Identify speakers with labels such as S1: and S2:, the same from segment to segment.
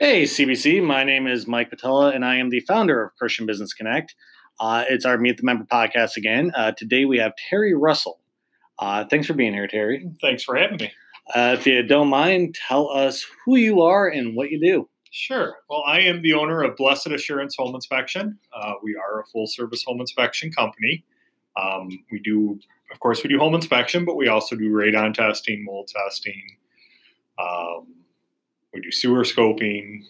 S1: Hey, CBC. My name is Mike Patella, and I am the founder of Christian Business Connect. Uh, it's our Meet the Member podcast again. Uh, today we have Terry Russell. Uh, thanks for being here, Terry.
S2: Thanks for having me.
S1: Uh, if you don't mind, tell us who you are and what you do.
S2: Sure. Well, I am the owner of Blessed Assurance Home Inspection. Uh, we are a full service home inspection company. Um, we do, of course, we do home inspection, but we also do radon testing, mold testing. Um, we do sewer scoping.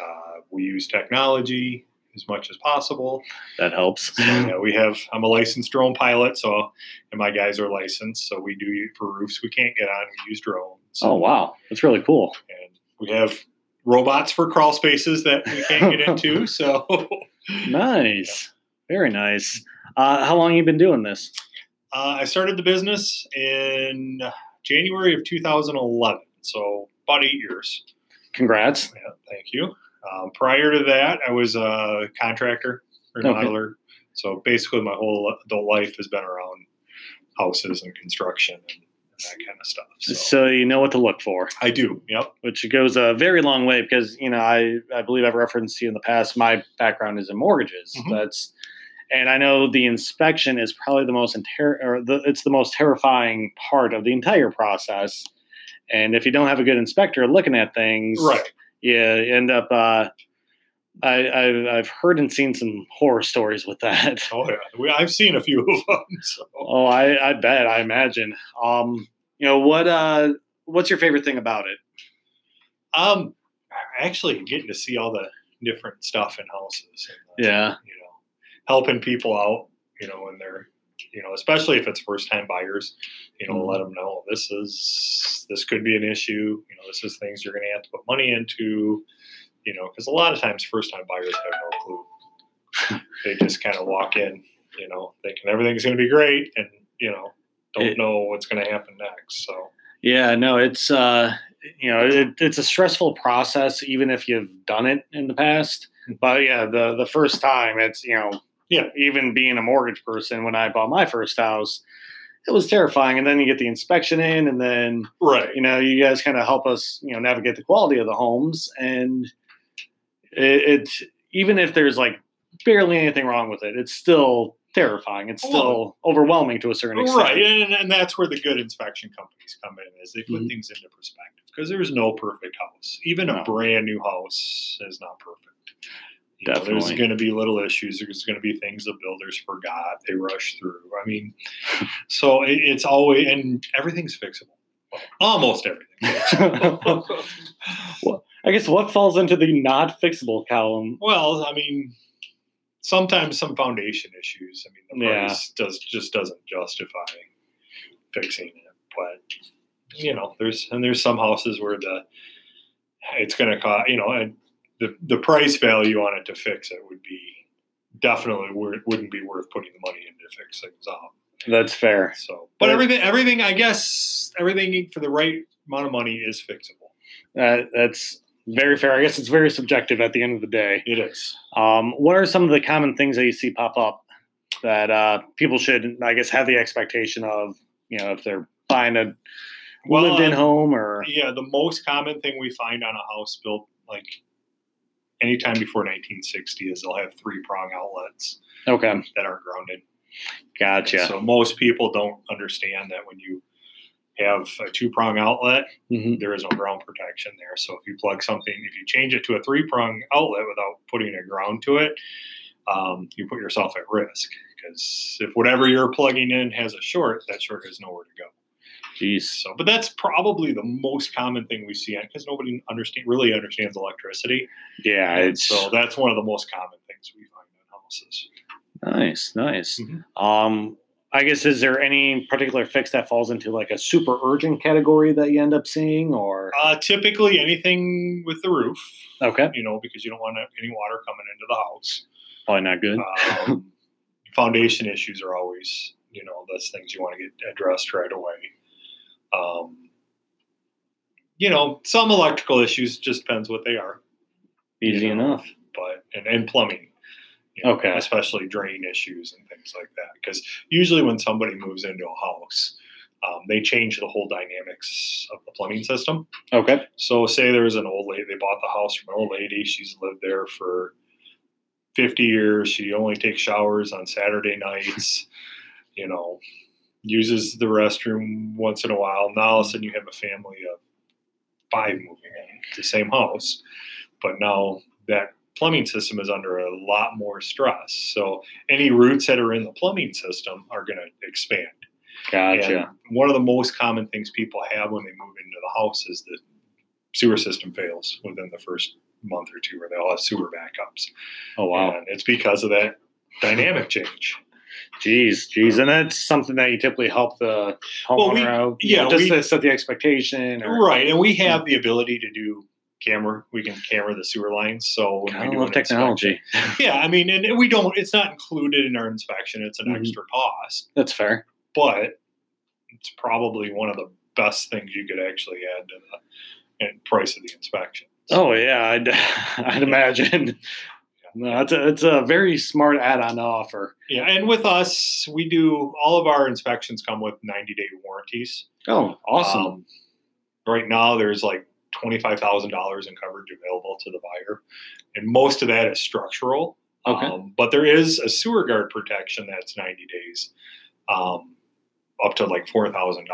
S2: Uh, we use technology as much as possible.
S1: That helps.
S2: So, yeah, we have. I'm a licensed drone pilot, so and my guys are licensed. So we do for roofs we can't get on. We use drones.
S1: Oh wow, that's really cool.
S2: And we have robots for crawl spaces that we can't get into. So
S1: nice, very nice. Uh, how long have you been doing this?
S2: Uh, I started the business in January of 2011, so about eight years.
S1: Congrats.
S2: Yeah, thank you. Um, prior to that, I was a contractor, remodeler. Okay. So basically, my whole adult life has been around houses and construction and that kind of stuff.
S1: So. so. you know what to look for.
S2: I do. Yep.
S1: Which goes a very long way because you know I I believe I've referenced you in the past. My background is in mortgages. Mm-hmm. That's and I know the inspection is probably the most inter- or the, it's the most terrifying part of the entire process. And if you don't have a good inspector looking at things,
S2: right,
S1: you end up. Uh, I, I've, I've heard and seen some horror stories with that.
S2: Oh yeah, we, I've seen a few of them. So.
S1: Oh, I, I bet. I imagine. Um, you know what? Uh, what's your favorite thing about it?
S2: Um, actually, getting to see all the different stuff in houses.
S1: And, uh, yeah.
S2: You know, helping people out. You know, when they're you know, especially if it's first time buyers, you know, mm-hmm. let them know this is this could be an issue. You know, this is things you're going to have to put money into. You know, because a lot of times first time buyers have no clue. they just kind of walk in, you know, thinking everything's going to be great, and you know, don't it, know what's going to happen next. So
S1: yeah, no, it's uh, you know, it, it's a stressful process, even if you've done it in the past. Mm-hmm. But yeah, the the first time, it's you know yeah, even being a mortgage person, when I bought my first house, it was terrifying. And then you get the inspection in, and then
S2: right,
S1: you know, you guys kind of help us, you know, navigate the quality of the homes, and it, it even if there's like barely anything wrong with it, it's still terrifying. It's still overwhelming to a certain extent.
S2: Right, and, and, that's where the good inspection companies come in, is they put mm-hmm. things into perspective because there's no perfect house. Even no. a brand new house is not perfect. You know, there's going to be little issues. There's going to be things the builders forgot. They rush through. I mean, so it, it's always and everything's fixable. Almost everything.
S1: well, I guess what falls into the not fixable column?
S2: Well, I mean, sometimes some foundation issues. I mean, the price yeah. does just doesn't justify fixing it. But you know, there's and there's some houses where the it's going to cost. You know, and the the price value on it to fix it would be definitely wouldn't be worth putting the money in to fix things up.
S1: That's fair.
S2: So, but everything, everything, I guess, everything for the right amount of money is fixable.
S1: Uh, that's very fair. I guess it's very subjective at the end of the day.
S2: It is.
S1: Um, what are some of the common things that you see pop up that uh, people should, I guess, have the expectation of? You know, if they're buying a well, lived-in uh, home, or
S2: yeah, the most common thing we find on a house built like anytime before 1960 is they'll have three prong outlets.
S1: Okay.
S2: That are grounded.
S1: Gotcha.
S2: And so most people don't understand that when you have a two prong outlet, mm-hmm. there is no ground protection there. So if you plug something, if you change it to a three prong outlet without putting a ground to it, um, you put yourself at risk because if whatever you're plugging in has a short, that short has nowhere to go.
S1: Jeez.
S2: So, but that's probably the most common thing we see because nobody understand really understands electricity.
S1: Yeah,
S2: so that's one of the most common things we find in houses.
S1: Nice, nice. Mm-hmm. Um, I guess is there any particular fix that falls into like a super urgent category that you end up seeing, or
S2: uh, typically anything with the roof?
S1: Okay,
S2: you know because you don't want any water coming into the house.
S1: Probably not good.
S2: Um, foundation issues are always you know that's things you want to get addressed right away. Um, you know, some electrical issues just depends what they are.
S1: Easy
S2: you
S1: know, enough.
S2: But and, and plumbing. You know,
S1: okay.
S2: Especially drain issues and things like that. Because usually when somebody moves into a house, um, they change the whole dynamics of the plumbing system.
S1: Okay.
S2: So, say there's an old lady, they bought the house from an old lady. She's lived there for 50 years. She only takes showers on Saturday nights, you know, uses the restroom once in a while. Now, all of a mm. sudden, you have a family of five moving in the same house. But now that plumbing system is under a lot more stress. So, any roots that are in the plumbing system are going to expand.
S1: Gotcha.
S2: And one of the most common things people have when they move into the house is the sewer system fails within the first month or two, where they all have sewer backups.
S1: oh wow.
S2: And it's because of that dynamic change.
S1: Jeez, jeez, and that's something that you typically help the homeowner
S2: Well, we-
S1: out.
S2: yeah,
S1: just
S2: we-
S1: to set the expectation. Or,
S2: Right. And we have the ability to do camera. We can camera the sewer lines. So
S1: I love technology.
S2: inspection- yeah, I mean, and we don't. It's not included in our inspection. It's an
S1: Mhm.
S2: extra cost,
S1: That's fair.
S2: but it's probably one of the best things you could actually add to the and price of the inspection.
S1: Oh yeah, I'd, I'd imagine. No, it's a it's a very smart add-on offer.
S2: Yeah, and with us, we do all of our inspections come with 90 day warranties.
S1: Oh, awesome.
S2: Um, right now, there's like $25,000 in coverage available to the buyer, and most of that is structural.
S1: Okay.
S2: Um, but there is a sewer guard protection that's 90 days, um, up to like $4,000.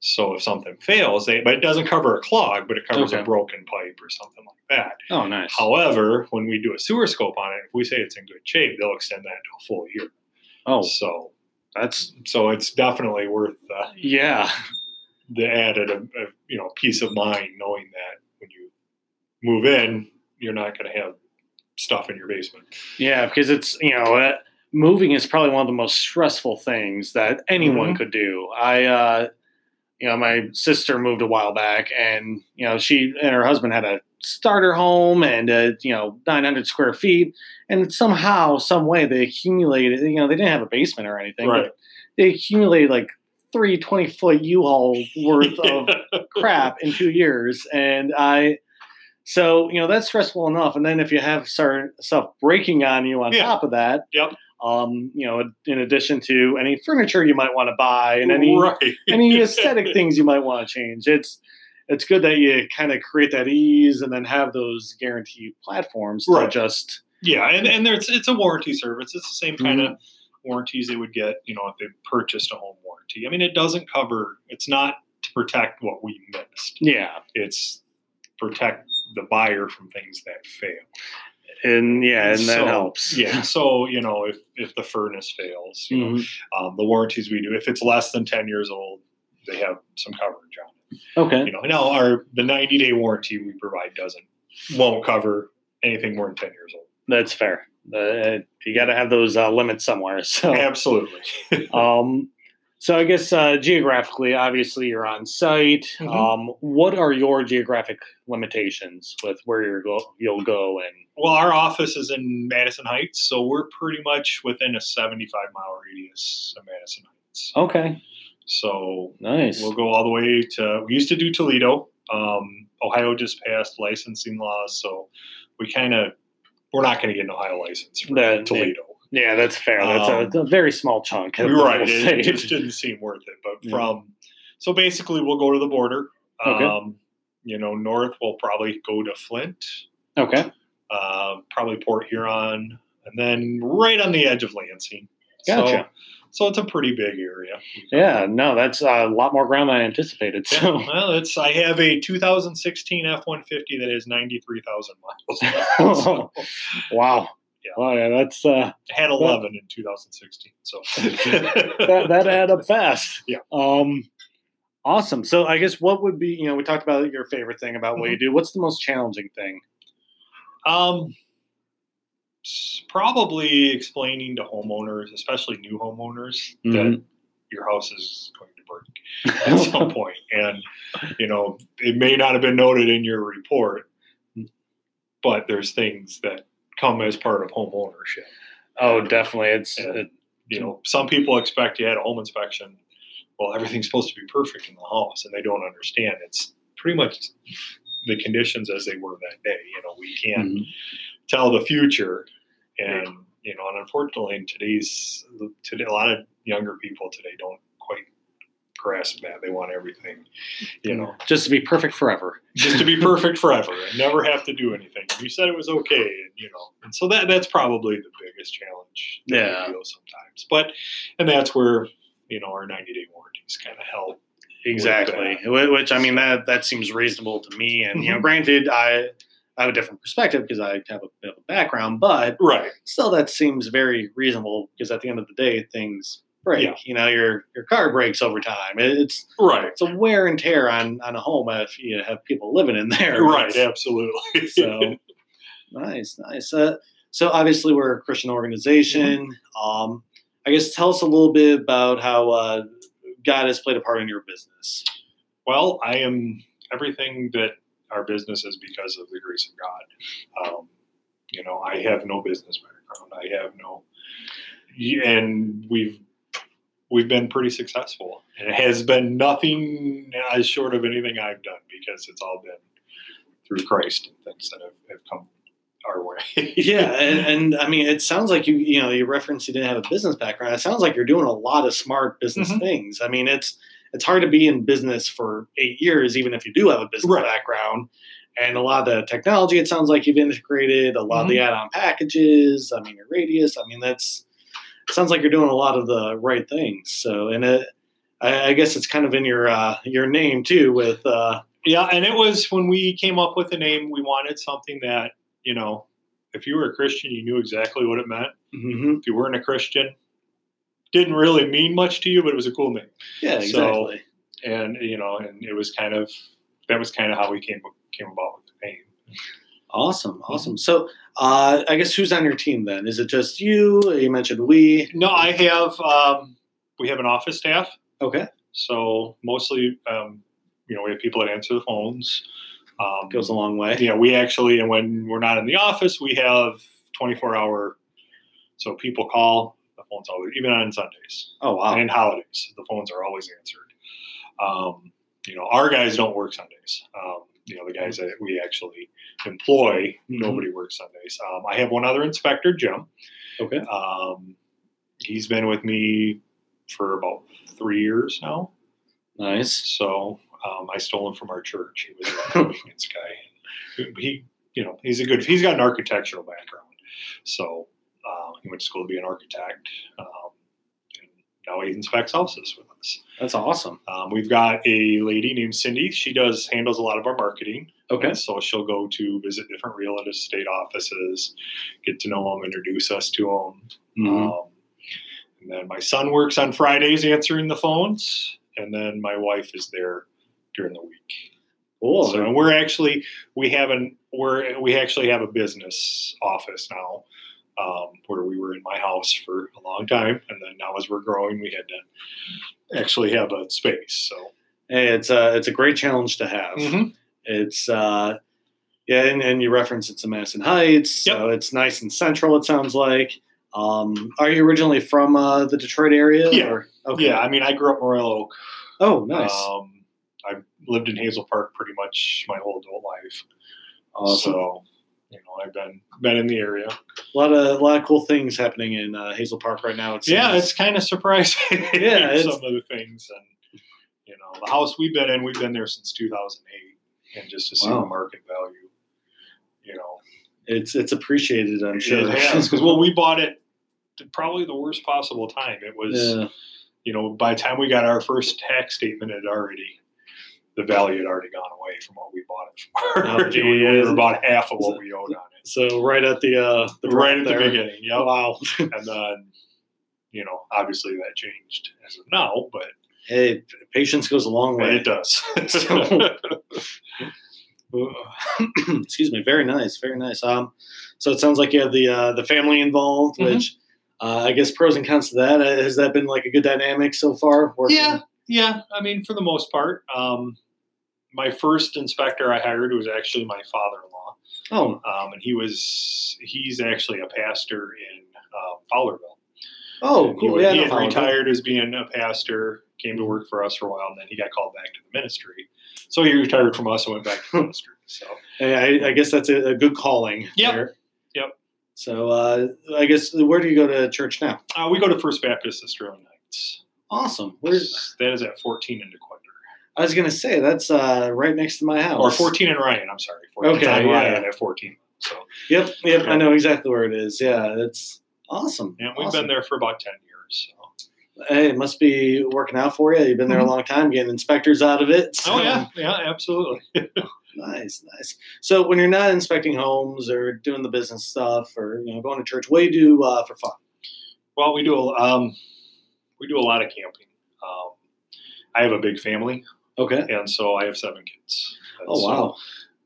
S2: So if something fails, they, but it doesn't cover a clog, but it covers
S1: Okay.
S2: a broken pipe or something like that.
S1: oh, nice.
S2: However, when we do a sewer scope on it, if we say it's in good shape, they'll extend that to a full year.
S1: oh,
S2: So,
S1: that's
S2: so it's definitely worth uh,
S1: yeah.
S2: the added, uh, uh, you know, peace of mind knowing that when you move in, you're not going to have stuff in your basement.
S1: Yeah, because it's you know uh, moving is probably one of the most stressful things that anyone
S2: Mhm.
S1: could do. I uh, you know my sister moved a while back, and you know she and her husband had a starter home and uh, you know 900 square feet, and somehow, some way, they accumulated. You know they didn't have a basement or anything,
S2: Right.
S1: but they accumulated like three 20 foot U-Haul worth of crap in two years. And I, so, you know, that's stressful enough. And then if you have certain stuff breaking on you on
S2: Yeah.
S1: top of that,
S2: Yep.
S1: Um, you know, in addition to any furniture you might want to buy and any,
S2: right.
S1: any aesthetic things you might want to change, it's, it's good that you kind of create that ease and then have those guaranteed platforms to
S2: Right.
S1: just,
S2: Yeah, and, and there's it's a warranty service. It's the same kind
S1: Mm-hmm.
S2: of warranties they would get, you know, if they purchased a home warranty. I mean, it doesn't cover. It's not to protect what we missed.
S1: yeah.
S2: It's protect the buyer from things that fail.
S1: And yeah, and that
S2: So,
S1: helps.
S2: Yeah. So you know, if if the furnace fails, you know,
S1: Mhm.
S2: um, the warranties we do, if it's less than ten years old, they have some coverage on it.
S1: Okay.
S2: You know, now our the ninety day warranty we provide doesn't won't cover anything more than ten years old.
S1: That's fair. Uh, you got to have those uh, limits somewhere. So,
S2: Absolutely.
S1: um, so I guess uh, geographically, obviously, you're on site.
S2: Mhm.
S1: Um, what are your geographic limitations with where you're go- you'll go? And
S2: Well, our office is in Madison Heights, so we're pretty much within a 75 mile radius of Madison Heights.
S1: okay,
S2: So
S1: nice.
S2: we'll go all the way to, we used to do Toledo. Um, Ohio just passed licensing laws, so we kind of, we're not going to get an Ohio license for
S1: That-
S2: Toledo.
S1: Yeah, that's fair. That's
S2: Um,
S1: a, a very small chunk.
S2: You're right. It, just didn't seem worth it. But
S1: Yeah.
S2: from, so basically, we'll go to the border.
S1: Okay.
S2: Um, you know, north, we'll probably go to Flint.
S1: okay,
S2: uh, probably Port Huron, and then right on the edge of Lansing.
S1: Gotcha.
S2: So, so it's a pretty big area.
S1: yeah, no, that's a lot more ground than I anticipated.
S2: Yeah,
S1: So,
S2: well, it's I have a 2016 F-150 that is 93,000 miles. So,
S1: wow,
S2: Yeah.
S1: wow, yeah, that's uh,
S2: had 11 in 2016. So
S1: that that add up fast.
S2: Yeah.
S1: Um, awesome. So I guess what would be you know we talked about your favorite thing about
S2: Mm-hmm.
S1: what you do. What's the most challenging thing?
S2: Um, probably explaining to homeowners, especially new homeowners, that
S1: Mhm.
S2: your house is going to break at some. And, you know, it may not have been noted in your report, but there's things that come as part of home ownership.
S1: Oh, definitely. It's it,
S2: You know, some people expect you had a home inspection. Well, everything's supposed to be perfect in the house, and they don't understand. It's pretty much the conditions as they were that day. You know, we can't
S1: Mhm.
S2: tell the future and you know and unfortunately in today's today a lot of younger people today don't quite that. They want everything, you know,
S1: just to be perfect forever.
S2: just to be perfect forever and never have to do anything. You said it was okay, and you know, and so that that's probably the biggest challenge.
S1: Yeah.
S2: feel sometimes, but and that's where you know our 90 day warranties kind of help.
S1: Exactly. Wh- Which I mean that that seems reasonable to me. And you know,
S2: Mhm.
S1: granted, I I have a different perspective because I have a bit of a background, but
S2: Right.
S1: still, that seems very reasonable because at the end of the day, things break.
S2: Yeah.
S1: You know, your your car breaks over time. It's
S2: Right.
S1: it's a wear and tear on on a home if you have people living in there.
S2: Right.
S1: It's-
S2: Absolutely.
S1: so nice, nice. Uh, so obviously, we're a Christian organization. Um, I guess tell us a little bit about how uh, God has played a part in your business.
S2: Well, I am everything that our business is because of the grace of God. Um, you know, I have no business background. I have no, and we've we've been pretty successful. And it has been nothing as short of anything I've done because it's all been through Christ and things that have, have come our way.
S1: yeah, and, and I mean, it sounds like you you know you referenced you didn't have a business background. It sounds like you're doing a lot of smart business
S2: Mhm.
S1: things. I mean, it's it's hard to be in business for eight years, even if you do have a business
S2: Right.
S1: background. And a lot of the technology, it sounds like you've integrated a lot of the add-on packages. I mean, your radius. I mean, that's sounds like you're doing a lot of the right things. So, and it, I, I guess it's kind of in your uh, your name too. With uh,
S2: Yeah, and it was when we came up with the name, we wanted something that, you know, if you were a Christian, you knew exactly what it meant.
S1: mhm.
S2: If you weren't a Christian, didn't really mean much to you, but it was a cool name.
S1: yeah,
S2: So-
S1: exactly.
S2: And you know, and it was kind of that was kind of how we came came about with the name.
S1: Awesome, awesome. So, uh, I guess who's on your team then? Is it just you? You mentioned we.
S2: No, I have um, we have an office staff,
S1: Okay,
S2: so mostly um, you know we have people that answer the phones. Um,
S1: goes a long way.
S2: yeah, we actually, and when we're not in the office, we have 24 hour. So people call, the phone's always, even on Sundays
S1: Oh wow.
S2: and holidays, the phones are always answered. Um, you know, our guys don't work Sundays. Um, you know, the guys that we actually employ,
S1: Mhm.
S2: nobody works Sundays. Um, I have one other inspector, Jim.
S1: Okay.
S2: Um, he's been with me for about three years now.
S1: Nice.
S2: So um, I stole him from our church. He was a maintenance guy. He, you know, he's a good. He's got an architectural background. So uh, he went to school to be an architect. Now he inspects houses with us.
S1: That's awesome.
S2: Um, we've got a lady named Cindy. She does handles a lot of our marketing.
S1: Okay.
S2: So she'll go to visit different real estate offices, get to know them, introduce us to them.
S1: Mhm.
S2: Um, and then my son works on Fridays answering the phones, and then my wife is there during the week.
S1: Cool.
S2: So and we're actually we have an we're we actually have a business office now, um, where we were in my house for a long time, and then now as we're growing, we had to actually have a space. So
S1: Hey, it's a it's a great challenge to have.
S2: Mhm.
S1: It's uh, yeah, and, and you reference it's in Madison Heights, so it's nice and central. It sounds like. Um, are you originally from uh, the Detroit area?
S2: Yeah.
S1: Or? Okay.
S2: yeah, I mean, I grew up in Royal Oak.
S1: Oh, nice.
S2: Um, I've lived in Hazel Park pretty much my whole adult life.
S1: awesome.
S2: So, you know, I've been been in the area.
S1: a lot of a lot of cool things happening in uh, Hazel Park right now. It.
S2: Yeah, it's kind of surprising.
S1: Yeah, it's-
S2: some of the things, and you know, the house we've been in, we've been there since 2008, and just to see
S1: Wow.
S2: the market value, you know,
S1: it's it's appreciated. I'm sure.
S2: it has because well, we bought it probably the worst possible time. It was,
S1: yeah.
S2: you know, by the time we got our first tax statement, it already the value had already gone away from what we bought it for.
S1: Oh,
S2: You know, we were
S1: geez.
S2: about half of what we owed on it.
S1: So right at the uh, the
S2: right at
S1: there.
S2: the beginning. Yeah.
S1: Wow.
S2: and then you know obviously that changed as of now but
S1: hey, patience goes a long way.
S2: it does
S1: Excuse me. Very nice. Very nice. Um, so it sounds like you have the uh, the family involved,
S2: Mhm.
S1: which uh, I guess pros and cons to that. Uh, Has that been like a good dynamic so far? Working?
S2: yeah yeah i mean for the most part um, my first inspector i hired was actually my father-in-law
S1: Oh,
S2: um, and he was he's actually a pastor in uh, fowlerville
S1: oh,
S2: And he,
S1: cool.
S2: was-
S1: Yeah,
S2: he had retired as being a pastor came to work for us for a while and then he got called back to the ministry so he retired from us and went back to the ministry so
S1: Hey, I, I guess that's a, a good calling. Yeah.
S2: Yep.
S1: So uh, I guess where do you go to church now?
S2: uh, we go to first baptist of sterling heights
S1: Awesome. Where's
S2: that is at 14 in Dequindre.
S1: I was gonna say that's uh, right next to my house.
S2: Or 14 and Ryan. I'm sorry. 14
S1: Okay, yeah.
S2: Ryan at 14. So
S1: Yep, yep.
S2: Yeah.
S1: I know exactly where it is. Yeah, it's awesome.
S2: And we've
S1: awesome.
S2: been there for about 10 years. So.
S1: Hey, it must be working out for you. You've been there
S2: Mhm.
S1: a long time, getting inspectors out of it.
S2: Oh yeah, yeah, absolutely.
S1: Nice, nice. So when you're not inspecting homes or doing the business stuff or you know going to church, what do you do uh, for fun?
S2: Well, we do a, um, we do a lot of camping. Um, I have a big family,
S1: Okay.
S2: and so I have seven kids.
S1: Oh wow!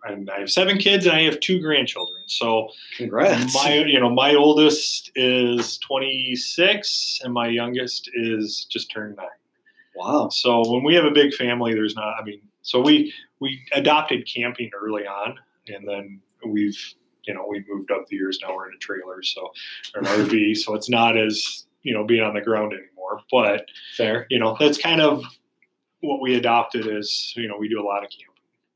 S2: And I have seven kids, and I have two grandchildren. So
S1: Congrats.
S2: my, you know, my oldest is 26, and my youngest is just turned nine.
S1: wow.
S2: So when we have a big family, there's not. I mean, so we we adopted camping early on, and then we've you know we've moved up the years. Now we're in a trailer, so an RV, so it's not as you know being on the ground anymore. But
S1: Fair.
S2: you know that's kind of what we adopted is you know we do a lot of camping.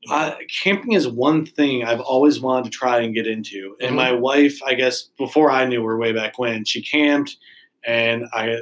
S1: Uh, camping is one thing I've always wanted to try and get into. And
S2: Mhm.
S1: my wife, I guess, before I knew her way back when, she camped, and I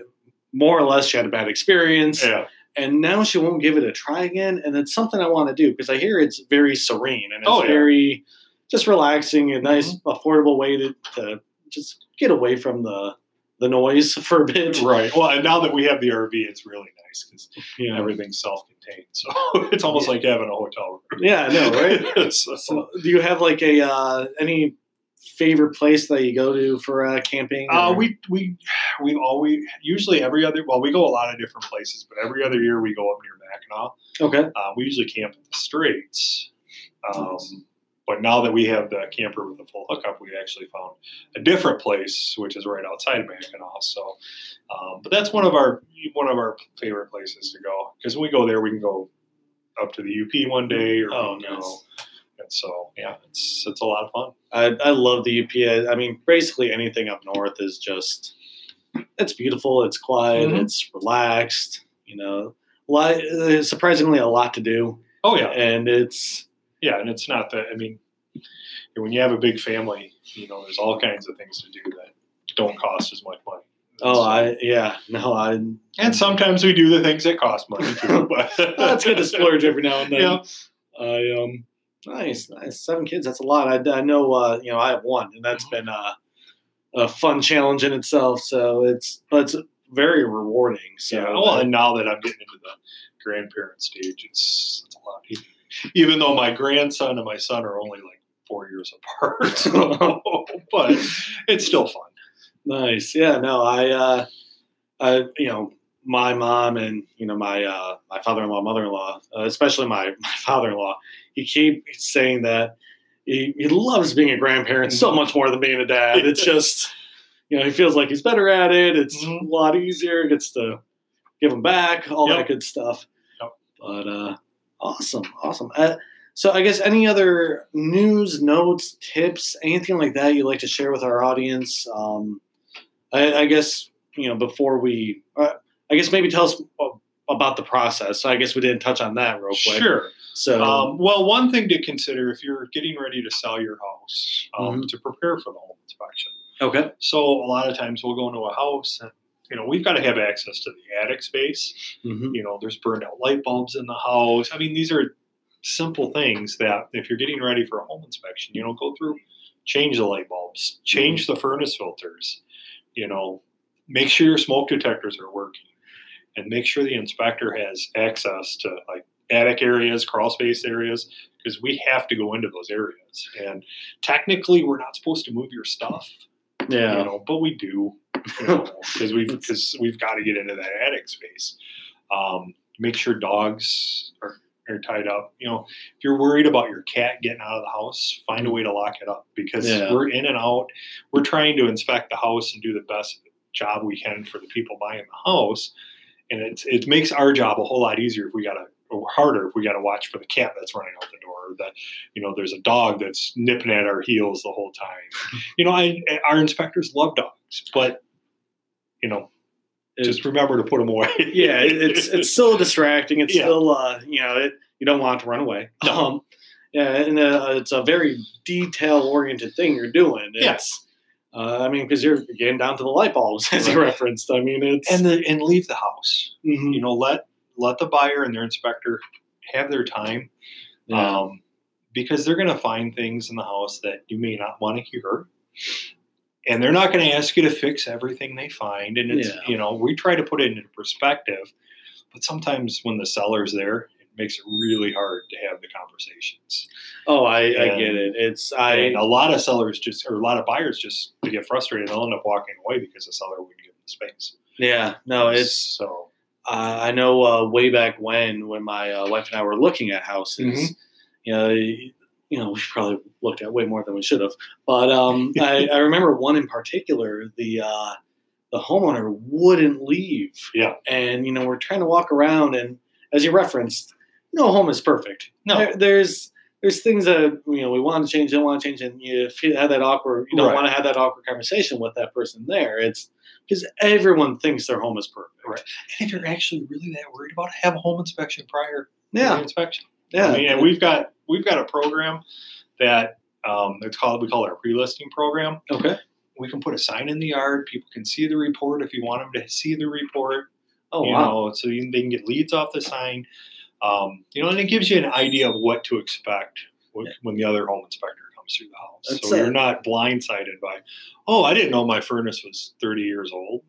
S1: more or less she had a bad experience.
S2: yeah,
S1: and now she won't give it a try again and it's something i want to do because i hear it's very serene and it's
S2: Oh, yeah.
S1: very just relaxing a nice affordable way to, to just get away from the the noise for a bit
S2: right. Well, and now that we have the RV, it's really nice because
S1: yeah
S2: everything's self-contained, so it's almost like having a hotel room.
S1: yeah i know right
S2: so,
S1: so do you have like a uh any favorite place that you go to for uh, camping
S2: Uh, we we we always usually every other well we go a lot of different places, but every other year we go up near Mackinac.
S1: okay
S2: Uh, we usually camp at the Straits. Um, but now that we have the camper with the full hookup, we actually found a different place, which is right outside of Mackinac. So, um, but that's one of our one of our favorite places to go because when we go there, we can go up to the UP one day, or
S1: Oh, nice.
S2: go. And so, yeah, it's it's a lot of fun.
S1: I, I love the UP. I mean, basically anything up north is just it's beautiful. It's quiet.
S2: Mhm.
S1: It's relaxed. You know, lot, uh, surprisingly a lot to do,
S2: Oh yeah,
S1: and it's
S2: Yeah, and it's not that. I mean, when you have a big family, you know, there's all kinds of things to do that don't cost as much money.
S1: oh, I yeah, no, I
S2: and sometimes we do the things that cost money too. But
S1: that's good to splurge every now and then.
S2: Yeah.
S1: I um, nice, nice. Seven kids. That's a lot. I, I know. Uh, you know, I have one, and that's been a, a fun challenge in itself. So it's but it's very rewarding. So
S2: yeah. Well, and now that I'm getting into the grandparent stage, it's it's a lot easier. Even though my grandson and my son are only like four years apart, but it's still fun.
S1: Nice. Yeah, no, I uh I you know, my mom and you know my uh my father-in-law, mother-in-law, uh, especially my my father-in-law, he keep saying that he, he loves being a grandparent so much more than being a dad. It's just you know, he feels like he's better at it. It's
S2: Mhm.
S1: a lot easier, gets to give him back, all
S2: Yep.
S1: that good stuff.
S2: Yep.
S1: But uh awesome, awesome. Uh, so I guess any other news, notes, tips, anything like that you'd like to share with our audience? Um, I, I guess you know before we, uh, I guess maybe tell us about the process. So I guess we didn't touch on that real quick.
S2: Sure.
S1: So
S2: Um, well, one thing to consider if you're getting ready to sell your house, um,
S1: Mhm.
S2: to prepare for the home inspection.
S1: okay,
S2: So a lot of times we'll go into a house and you know we've got to have access to the attic space.
S1: hmm
S2: You know, there's burned out light bulbs in the house. I mean, these are simple things that if you're getting ready for a home inspection, you know, go through, change the light bulbs, change the furnace filters. You know, make sure your smoke detectors are working, and make sure the inspector has access to like attic areas, crawl space areas, because we have to go into those areas. And technically, we're not supposed to move your stuff
S1: yeah,
S2: you know, but we do because we've because we've got to get into that attic space. Um, make sure dogs are, are tied up. You know, if you're worried about your cat getting out of the house, find a way to lock it up because
S1: Yeah.
S2: we're in and out. We're trying to inspect the house and do the best job we can for the people buying the house, and it it makes our job a whole lot easier if we got to or harder if we got to watch for the cat that's running out the door or that you know there's a dog that's nipping at our heels the whole time you know I, our inspectors love dogs but you know just remember to put them away
S1: yeah, it's it's still distracting. It's
S2: Yeah.
S1: still uh, you know, it, you don't want it to run away.
S2: No.
S1: Um, yeah, and uh, it's a very detail oriented thing you're doing. It's Uh, I mean, because you're getting down to the light bulbs as you referenced. I mean, it's
S2: and the and leave the house.
S1: Mhm.
S2: You know, let let the buyer and their inspector have their time.
S1: Yeah.
S2: um, because they're going to find things in the house that you may not want to hear. And they're not going to ask you to fix everything they find. And it's,
S1: Yeah.
S2: you know, we try to put it into perspective, but sometimes when the seller's there, it makes it really hard to have the conversations.
S1: oh, I, I get it. It's I
S2: and a lot of sellers just, or a lot of buyers just, they get frustrated. They'll end up walking away because the seller wouldn't give them the space.
S1: yeah no it's
S2: so,
S1: uh, I know uh, way back when when my uh, wife and I were looking at houses,
S2: Mhm.
S1: you know, you know, we probably looked at way more than we should have. But um, I, I remember one in particular, the uh, the homeowner wouldn't leave.
S2: Yeah.
S1: and you know, we're trying to walk around, and as you referenced, no home is perfect.
S2: No.
S1: There- there's there's things that you know we want to change, don't want to change, and you if you have that awkward, you don't
S2: Right.
S1: want to have that awkward conversation with that person there. It's because everyone thinks their home is perfect.
S2: Right. and if you're actually really that worried about it, have a home inspection prior to the
S1: Yeah.
S2: inspection.
S1: Yeah.
S2: I mean, and we've got we've got a program that um, it's called we call it our pre-listing program.
S1: okay.
S2: We can put a sign in the yard. People can see the report if you want them to see the report.
S1: Oh
S2: you
S1: wow.
S2: know, so you, they can get leads off the sign. Um, you know, and it gives you an idea of what to expect when, when the other home inspector comes through the house.
S1: That's
S2: so
S1: it.
S2: you're not blindsided by, oh, I didn't know my furnace was 30 years old.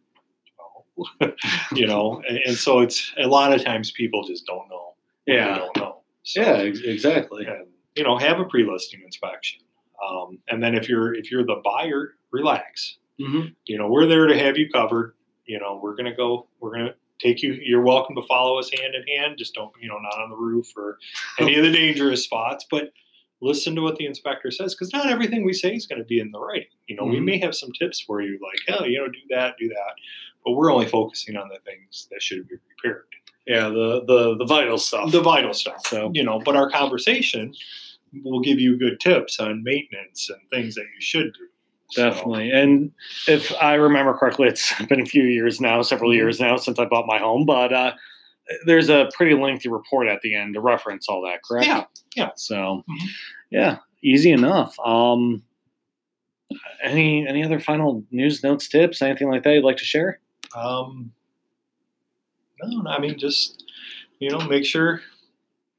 S2: You know, and, and so it's a lot of times people just don't know. they
S1: Yeah.
S2: don't know.
S1: Yeah, exactly.
S2: and, you know, have a pre-listing inspection. Um, and then if you're if you're the buyer, relax.
S1: hmm
S2: You know, we're there to have you covered. You know, we're gonna go. We're gonna take you. You're welcome to follow us hand in hand. Just don't, you know, not on the roof or any of the dangerous spots. But listen to what the inspector says, because not everything we say is going to be in the writing. You know, we
S1: Mhm.
S2: may have some tips for you, like, oh, you know, do that, do that. But we're only focusing on the things that should be repaired,
S1: Yeah, the the the vital stuff.
S2: the vital stuff.
S1: So-
S2: you know, but our conversation will give you good tips on maintenance and things that you should do. So,
S1: Definitely. And if I remember correctly, it's been a few years now, several
S2: Mhm.
S1: years now since I bought my home, but uh, there's a pretty lengthy report at the end to reference all that, correct?
S2: Yeah, yeah.
S1: So,
S2: Mhm.
S1: yeah, easy enough. Um, any any other final news, notes, tips, anything like that you'd like to share?
S2: Um, no, no, I mean just you know make sure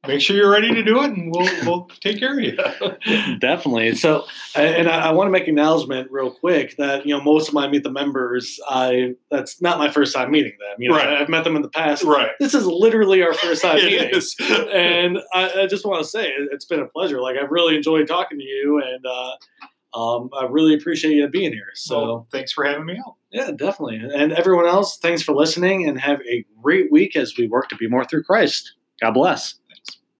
S2: make sure you're ready to do it, and we'll we'll take care of you.
S1: Definitely. So, and I, I want to make acknowledgement real quick that you know most of my meet the members, I that's not my first time meeting them. You know,
S2: Right.
S1: I've met them in the past.
S2: right.
S1: This is literally our first time
S2: It
S1: meeting.
S2: is.
S1: and I, I just want to say it- it's been a pleasure. Like I've really enjoyed talking to you, and uh, um, I really appreciate you being here. So
S2: So thanks for having me out.
S1: Yeah, definitely. And everyone else, thanks for listening, and have a great week as we work to be more through Christ. God bless.